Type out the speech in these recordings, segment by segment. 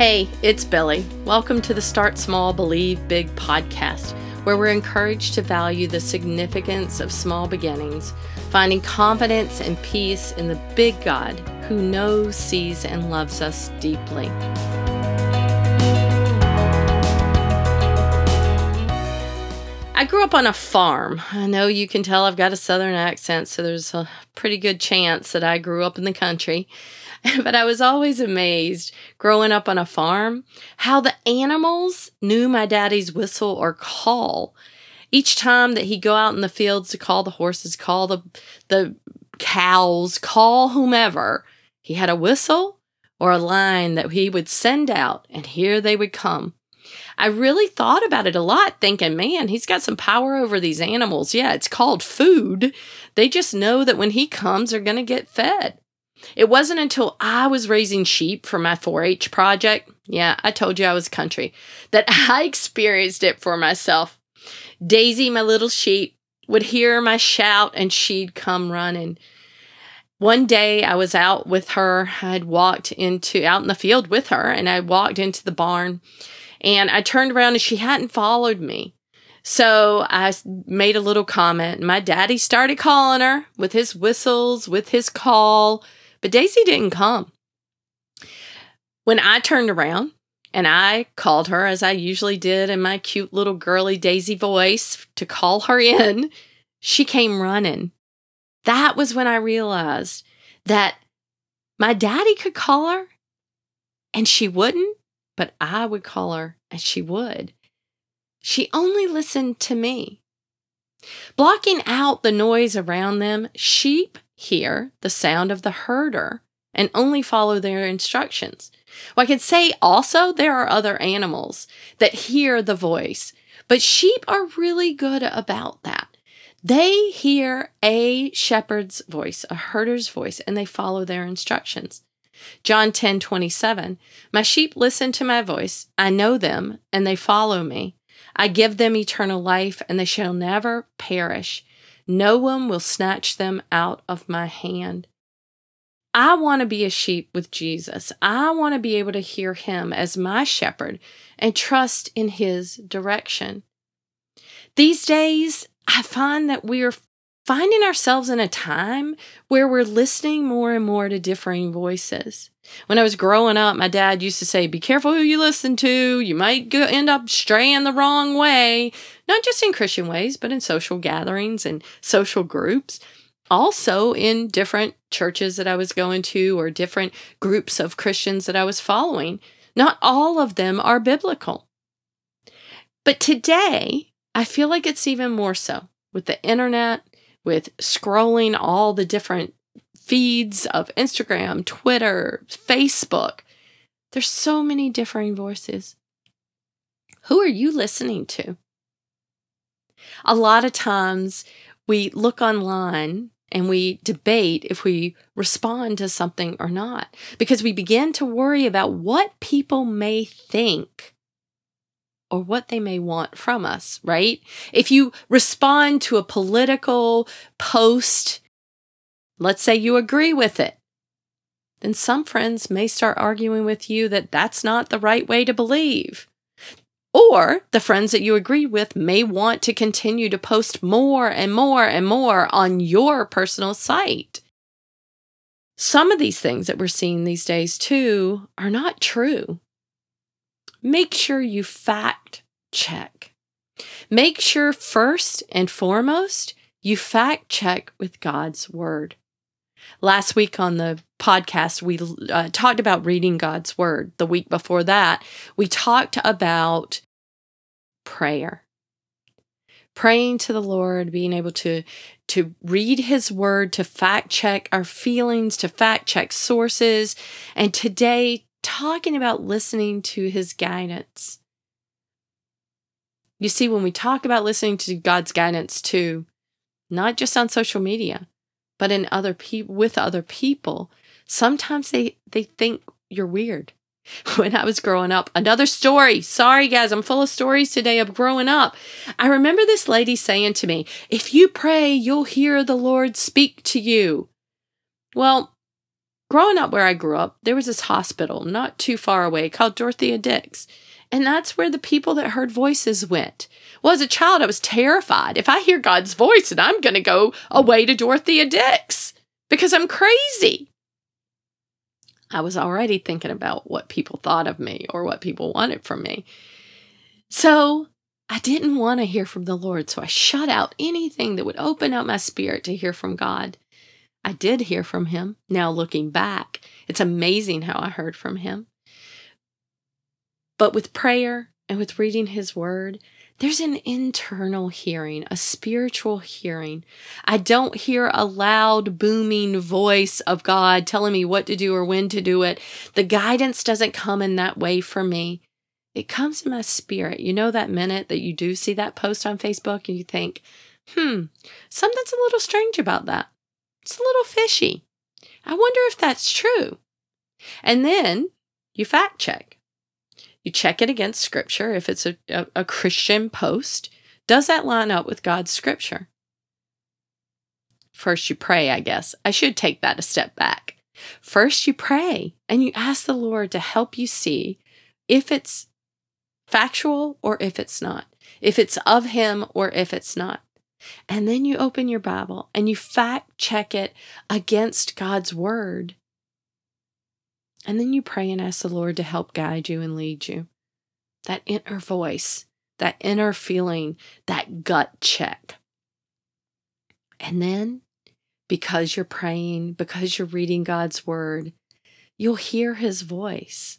Hey, it's Billie. Welcome to the Start Small, Believe Big podcast, where we're encouraged to value the significance of small beginnings, finding confidence and peace in the big God who knows, sees, and loves us deeply. I grew up on a farm. I know you can tell I've got a southern accent, so there's a pretty good chance that I grew up in the country. but I was always amazed growing up on a farm how the animals knew my daddy's whistle or call. Each time that he'd go out in the fields to call the horses, call the the cows, call whomever, he had a whistle or a line that he would send out, and here they would come. I really thought about it a lot, thinking, man, he's got some power over these animals. Yeah, it's called food. They just know that when he comes, they're going to get fed. It wasn't until I was raising sheep for my 4 H project, yeah, I told you I was country, that I experienced it for myself. Daisy, my little sheep, would hear my shout and she'd come running. One day I was out with her. I'd walked into out in the field with her and I walked into the barn and I turned around and she hadn't followed me. So I made a little comment. My daddy started calling her with his whistles, with his call. But Daisy didn't come. When I turned around and I called her, as I usually did in my cute little girly Daisy voice to call her in, she came running. That was when I realized that my daddy could call her and she wouldn't, but I would call her and she would. She only listened to me. Blocking out the noise around them, sheep hear the sound of the herder and only follow their instructions. Well, I could say also there are other animals that hear the voice, but sheep are really good about that. They hear a shepherd's voice, a herder's voice, and they follow their instructions. John 10 27, My sheep listen to my voice. I know them, and they follow me. I give them eternal life, and they shall never perish, no one will snatch them out of my hand. I want to be a sheep with Jesus. I want to be able to hear him as my shepherd and trust in his direction. These days, I find that we are finding ourselves in a time where we're listening more and more to differing voices. When I was growing up, my dad used to say, Be careful who you listen to. You might go, end up straying the wrong way, not just in Christian ways, but in social gatherings and social groups. Also, in different churches that I was going to or different groups of Christians that I was following. Not all of them are biblical. But today, I feel like it's even more so with the internet with scrolling all the different feeds of Instagram, Twitter, Facebook. There's so many differing voices. Who are you listening to? A lot of times we look online and we debate if we respond to something or not because we begin to worry about what people may think or what they may want from us, right? If you respond to a political post, let's say you agree with it, then some friends may start arguing with you that that's not the right way to believe. Or the friends that you agree with may want to continue to post more and more and more on your personal site. Some of these things that we're seeing these days, too, are not true make sure you fact check. Make sure first and foremost you fact check with God's word. Last week on the podcast, we uh, talked about reading God's word. The week before that, we talked about prayer. Praying to the Lord, being able to, to read His Word, to fact check our feelings, to fact check sources, and today talking about listening to his guidance. You see, when we talk about listening to God's guidance too, not just on social media, but in other people with other people, sometimes they, they think you're weird. When I was growing up, another story. Sorry, guys, I'm full of stories today of growing up. I remember this lady saying to me, If you pray, you'll hear the Lord speak to you. Well, growing up where I grew up, there was this hospital not too far away called Dorothea Dix. And that's where the people that heard voices went. Well, as a child, I was terrified. If I hear God's voice, and I'm going to go away to Dorothea Dix because I'm crazy. I was already thinking about what people thought of me or what people wanted from me. So I didn't want to hear from the Lord. So I shut out anything that would open up my spirit to hear from God. I did hear from him. Now looking back, it's amazing how I heard from him. But with prayer and with reading his word, there's an internal hearing, a spiritual hearing. I don't hear a loud, booming voice of God telling me what to do or when to do it. The guidance doesn't come in that way for me. It comes in my spirit. You know, that minute that you do see that post on Facebook and you think, hmm, something's a little strange about that. It's a little fishy. I wonder if that's true. And then you fact check. You check it against scripture. If it's a, a, a, Christian post, does that line up with God's scripture? First, you pray, I guess. I should take that a step back. First, you pray and you ask the Lord to help you see if it's factual or if it's not, if it's of Him or if it's not. And then you open your Bible and you fact check it against God's word. And then you pray and ask the Lord to help guide you and lead you. That inner voice, that inner feeling, that gut check. And then, because you're praying, because you're reading God's word, you'll hear his voice.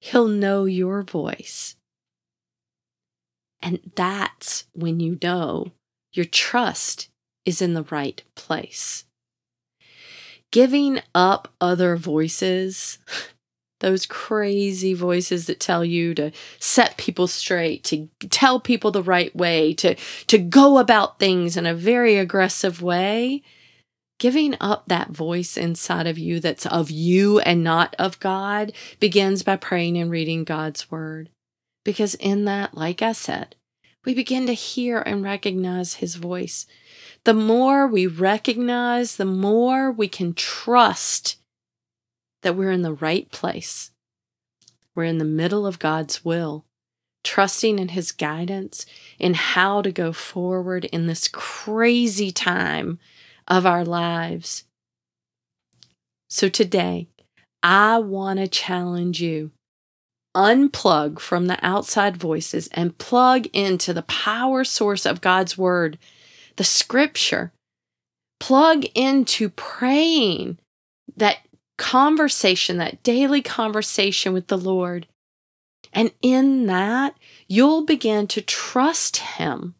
He'll know your voice. And that's when you know your trust is in the right place. Giving up other voices, those crazy voices that tell you to set people straight, to tell people the right way, to, to go about things in a very aggressive way, giving up that voice inside of you that's of you and not of God begins by praying and reading God's word. Because in that, like I said, we begin to hear and recognize his voice. The more we recognize, the more we can trust that we're in the right place. We're in the middle of God's will, trusting in his guidance in how to go forward in this crazy time of our lives. So today, I want to challenge you unplug from the outside voices and plug into the power source of God's word, the scripture. Plug into praying that conversation, that daily conversation with the Lord. And in that, you'll begin to trust Him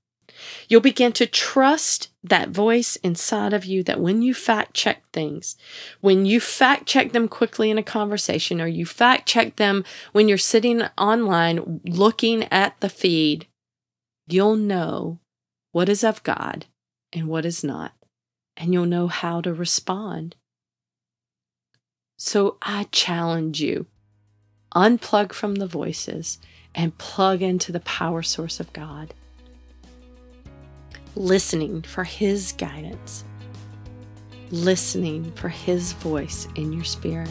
You'll begin to trust that voice inside of you that when you fact check things, when you fact check them quickly in a conversation, or you fact check them when you're sitting online looking at the feed, you'll know what is of God and what is not, and you'll know how to respond. So I challenge you unplug from the voices and plug into the power source of God listening for His guidance, listening for His voice in your spirit.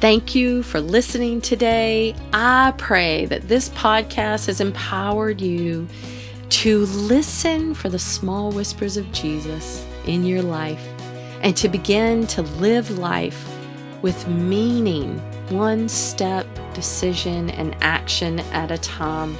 Thank you for listening today. I pray that this podcast has empowered you to listen for the small whispers of Jesus in your life and to begin to live life with meaning, one step, decision, and action at a time.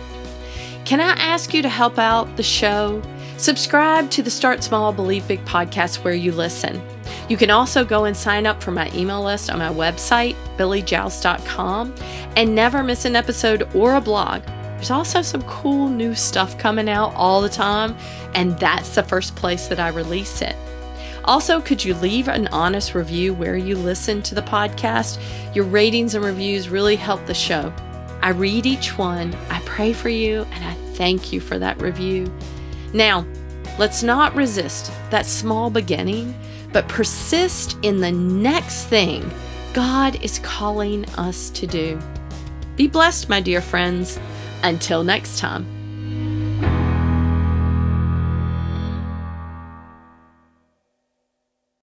Can I ask you to help out the show? Subscribe to the Start Small, Believe Big podcast where you listen. You can also go and sign up for my email list on my website, billiejauss.com, and never miss an episode or a blog. There's also some cool new stuff coming out all the time, and that's the first place that I release it. Also, could you leave an honest review where you listen to the podcast? Your ratings and reviews really help the show. I read each one, I pray for you, and I thank you for that review. Now, let's not resist that small beginning, but persist in the next thing God is calling us to do. Be blessed, my dear friends. Until next time.